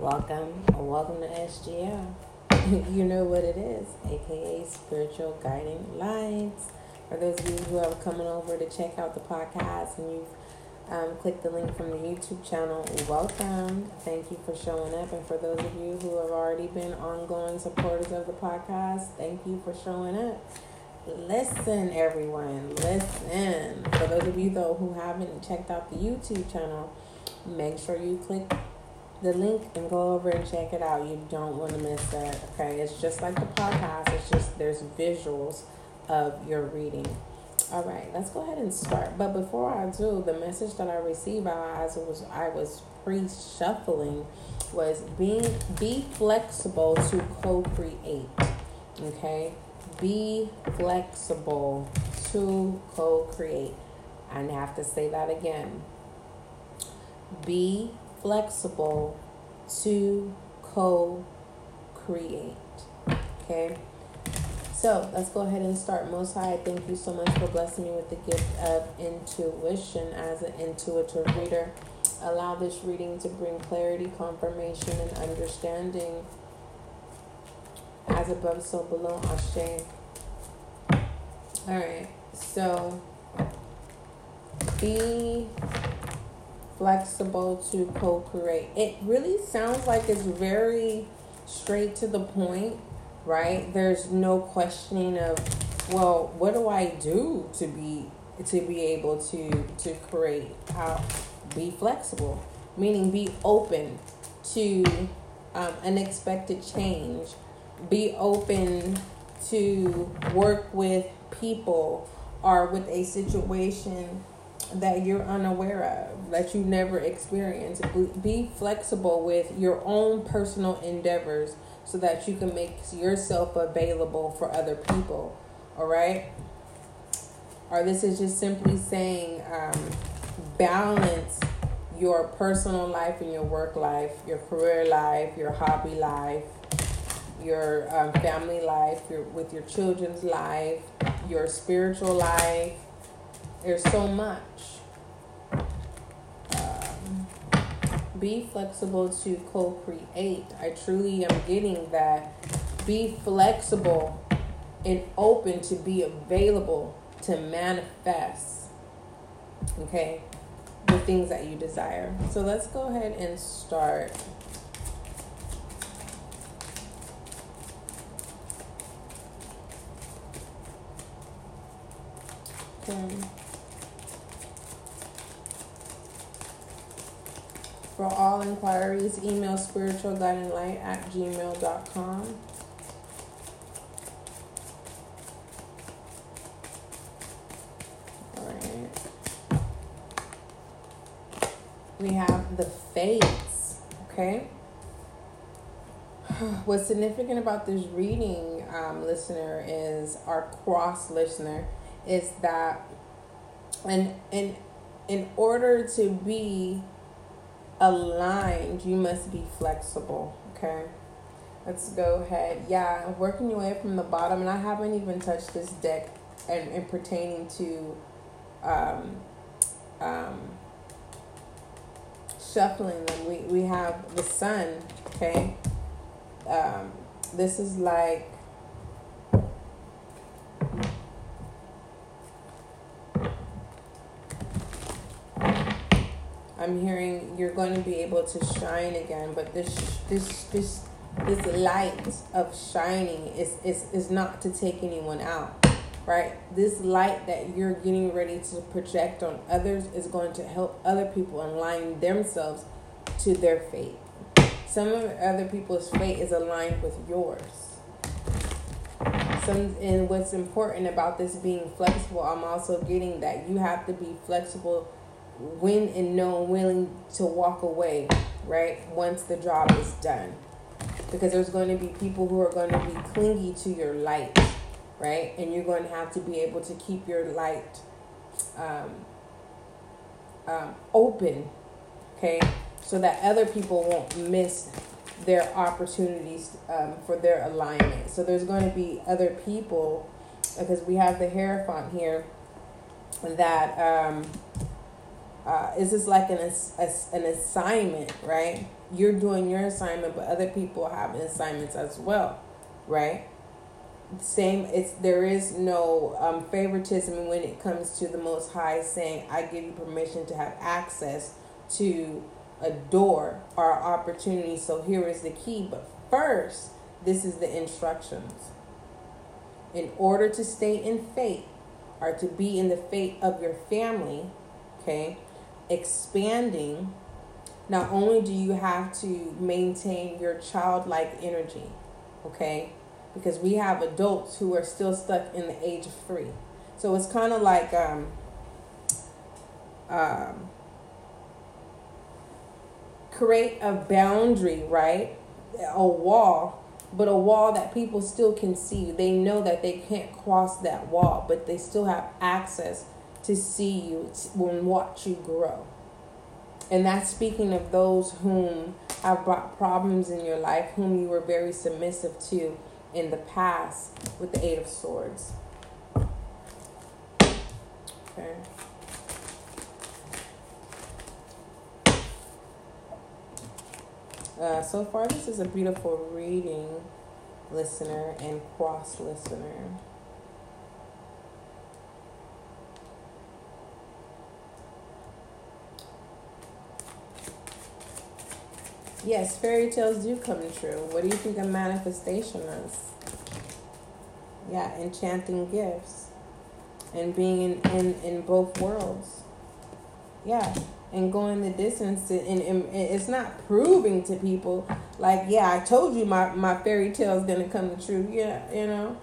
Welcome or welcome to SGL. you know what it is, aka Spiritual Guiding Lights. For those of you who are coming over to check out the podcast and you've um, clicked the link from the YouTube channel, welcome. Thank you for showing up. And for those of you who have already been ongoing supporters of the podcast, thank you for showing up. Listen, everyone, listen. For those of you, though, who haven't checked out the YouTube channel, make sure you click the link and go over and check it out. You don't want to miss that. Okay, it's just like the podcast. It's just there's visuals of your reading. All right, let's go ahead and start. But before I do, the message that I received as was I was pre-shuffling was being be flexible to co-create. Okay, be flexible to co-create. I have to say that again. Be flexible to co create. Okay? So let's go ahead and start. Most High, thank you so much for blessing me with the gift of intuition as an intuitive reader. Allow this reading to bring clarity, confirmation, and understanding. As above, so below. Ashe. Alright, so be flexible to co-create. It really sounds like it's very straight to the point, right? There's no questioning of, well, what do I do to be to be able to to create? How be flexible, meaning be open to um, unexpected change. Be open to work with people or with a situation that you're unaware of, that you never experienced. Be flexible with your own personal endeavors so that you can make yourself available for other people. All right? Or this is just simply saying um, balance your personal life and your work life, your career life, your hobby life, your um, family life, your with your children's life, your spiritual life there's so much. Um, be flexible to co create. I truly am getting that. Be flexible and open to be available to manifest. Okay? The things that you desire. So let's go ahead and start. Okay. For all inquiries, email spiritualguidinglight at gmail.com. Alright. We have the fates, okay? What's significant about this reading, um, listener, is our cross listener, is that and in in order to be aligned, you must be flexible. Okay. Let's go ahead. Yeah, working your way from the bottom, and I haven't even touched this deck and, and pertaining to um, um, shuffling them. We, we have the sun, okay? Um, this is like I'm hearing you're going to be able to shine again, but this this this this light of shining is is is not to take anyone out, right? This light that you're getting ready to project on others is going to help other people align themselves to their fate. Some of other people's fate is aligned with yours. Some and what's important about this being flexible, I'm also getting that you have to be flexible when and know willing to walk away, right? Once the job is done. Because there's going to be people who are going to be clingy to your light, right? And you're going to have to be able to keep your light um, um, open, okay? So that other people won't miss their opportunities um, for their alignment. So there's going to be other people, because we have the Hierophant here, that um, uh, is this like an, an assignment, right? you're doing your assignment, but other people have assignments as well, right? Same, it's there is no um, favoritism when it comes to the Most High saying, "I give you permission to have access to a door or opportunity." So here is the key, but first, this is the instructions. In order to stay in faith, or to be in the faith of your family, okay, expanding not only do you have to maintain your childlike energy, okay, because we have adults who are still stuck in the age of three. So it's kind of like um, um, create a boundary, right? A wall, but a wall that people still can see. They know that they can't cross that wall, but they still have access to see you and watch you grow. And that's speaking of those whom have brought problems in your life, whom you were very submissive to in the past with the Eight of Swords. Okay. Uh, so far, this is a beautiful reading, listener and cross listener. Yes, fairy tales do come true. What do you think a manifestation is? Yeah, enchanting gifts and being in, in, in both worlds. Yeah, and going the distance. To, and, and it's not proving to people, like, yeah, I told you my, my fairy tale is going to come true. Yeah, you know.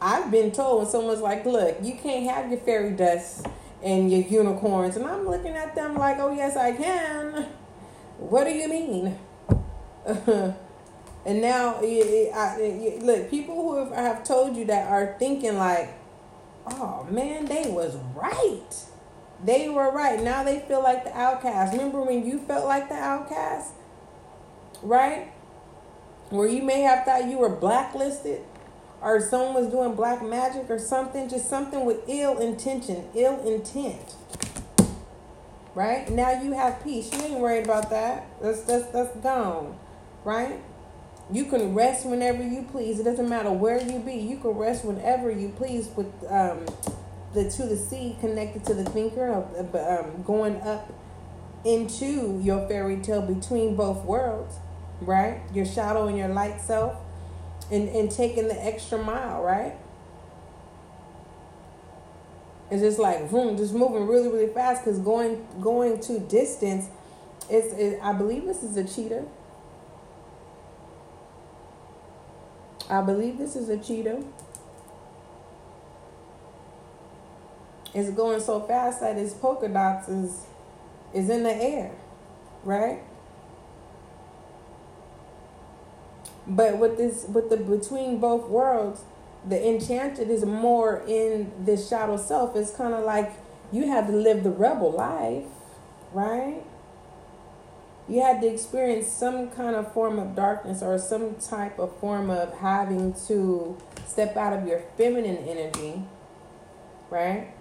I've been told when someone's like, look, you can't have your fairy dust and your unicorns. And I'm looking at them like, oh, yes, I can. What do you mean? and now, I, look, people who have, have told you that are thinking like, oh man, they was right. They were right. Now they feel like the outcast. Remember when you felt like the outcast? Right? Where you may have thought you were blacklisted or someone was doing black magic or something, just something with ill intention, ill intent right? Now you have peace. You ain't worried about that. That's that's that's gone, right? You can rest whenever you please. It doesn't matter where you be. You can rest whenever you please with um, the to the sea connected to the thinker of um, going up into your fairy tale between both worlds, right? Your shadow and your light self, and and taking the extra mile, right? It's just like boom, just moving really, really fast because going going to distance. It's it, I believe this is a cheetah. I believe this is a cheetah. It's going so fast that its polka dots is is in the air, right? But with this, with the between both worlds, the enchanted is more in this shadow self. It's kind of like you had to live the rebel life, right? You had to experience some kind of form of darkness or some type of form of having to step out of your feminine energy, right?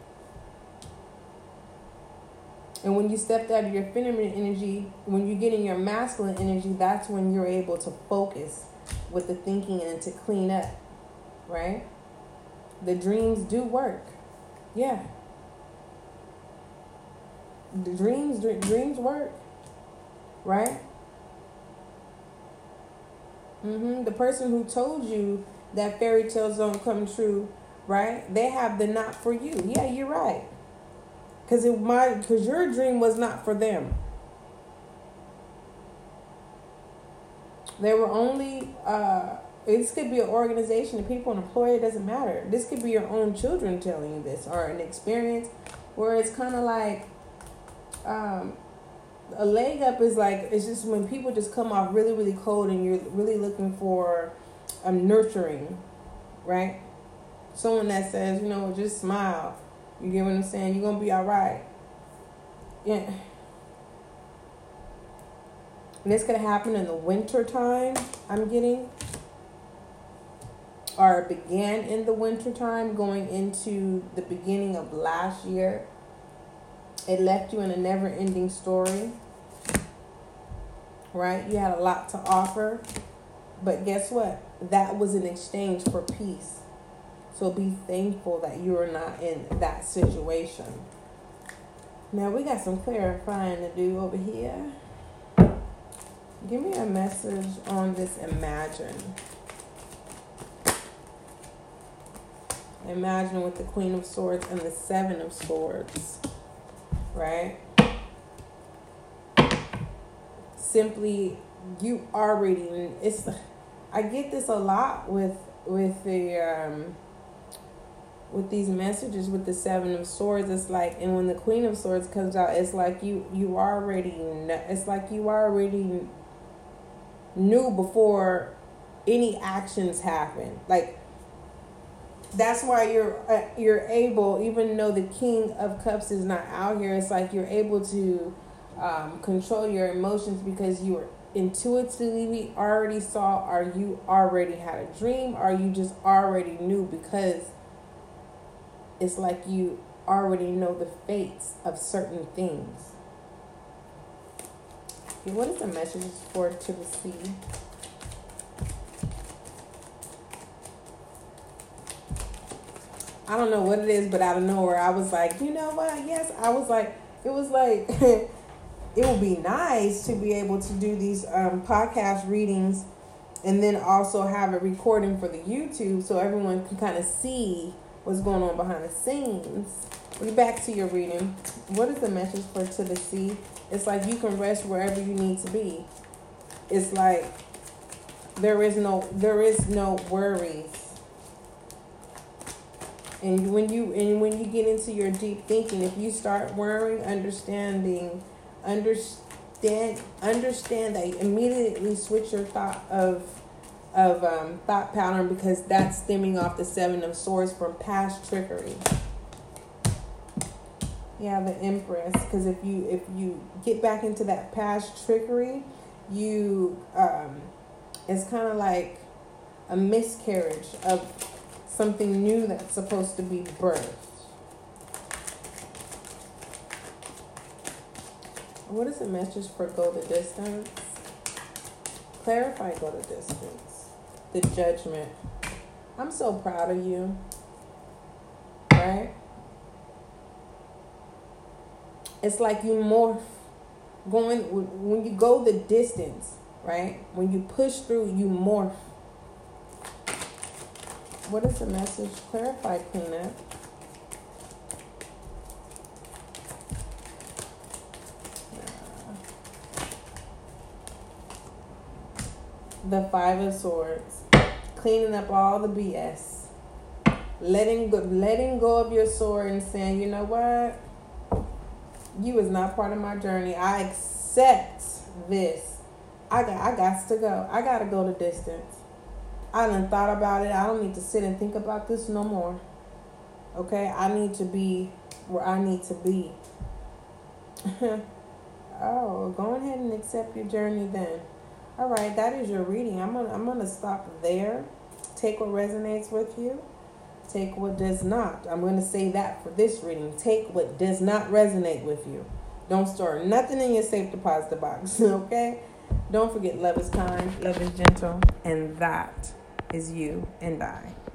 And when you stepped out of your feminine energy, when you get in your masculine energy, that's when you're able to focus with the thinking and to clean up right? The dreams do work. Yeah. The dreams dreams work. Right? Mhm. The person who told you that fairy tales don't come true, right? They have the not for you. Yeah, you're right. Cuz it might cuz your dream was not for them. They were only uh this could be an organization, of people, an employer, it doesn't matter. This could be your own children telling you this or an experience where it's kind of like um, a leg up is like, it's just when people just come off really, really cold and you're really looking for a nurturing, right? Someone that says, you know, just smile. You get what I'm saying? You're going to be all right. Yeah. And this could happen in the winter time, I'm getting or began in the wintertime going into the beginning of last year. It left you in a never ending story. right? You had a lot to offer, but guess what? That was in exchange for peace. So be thankful that you are not in that situation. Now we got some clarifying to do over here. Give me a message on this imagine. Imagine with the Queen of Swords and the Seven of Swords, right? Simply, you already. It's. I get this a lot with with the um, with these messages with the Seven of Swords. It's like, and when the Queen of Swords comes out, it's like you you already. It's like you already knew before any actions happen. Like that's why you're uh, you're able, even though the King of Cups is not out here, it's like you're able to um, control your emotions because you are intuitively we already saw, or you already had a dream, or you just already knew because it's like you already know the fates of certain things. Okay, what is the message for to the I don't know what it is, but out of nowhere, I was like, you know what? Yes, I was like, it was like, it would be nice to be able to do these um, podcast readings and then also have a recording for the YouTube so everyone can kind of see what's going on behind the scenes. We back to your reading. What is the message for to the sea? It's like you can rest wherever you need to be. It's like there is no there is no worries and when you and when you get into your deep thinking, if you start worrying, understanding, understand understand that you immediately switch your thought of of um, thought pattern because that's stemming off the seven of swords from past trickery. Yeah, the empress. Because if you if you get back into that past trickery, you um, it's kind of like a miscarriage of something new that's supposed to be birthed. What is the message for go the distance? Clarify go the distance. The judgment. I'm so proud of you. Right? It's like you morph going when you go the distance, right? When you push through, you morph what is the message? Clarify, cleanup. The Five of Swords. Cleaning up all the BS. Letting go, letting go of your sword and saying, you know what? You is not part of my journey. I accept this. I got I got to go. I gotta go the distance. I done thought about it. I don't need to sit and think about this no more. Okay? I need to be where I need to be. oh, go ahead and accept your journey then. All right, that is your reading. I'm gonna I'm gonna stop there. Take what resonates with you. Take what does not. I'm gonna say that for this reading. Take what does not resonate with you. Don't store nothing in your safe deposit box. Okay. Don't forget, love is kind, love is gentle, and that is you and I.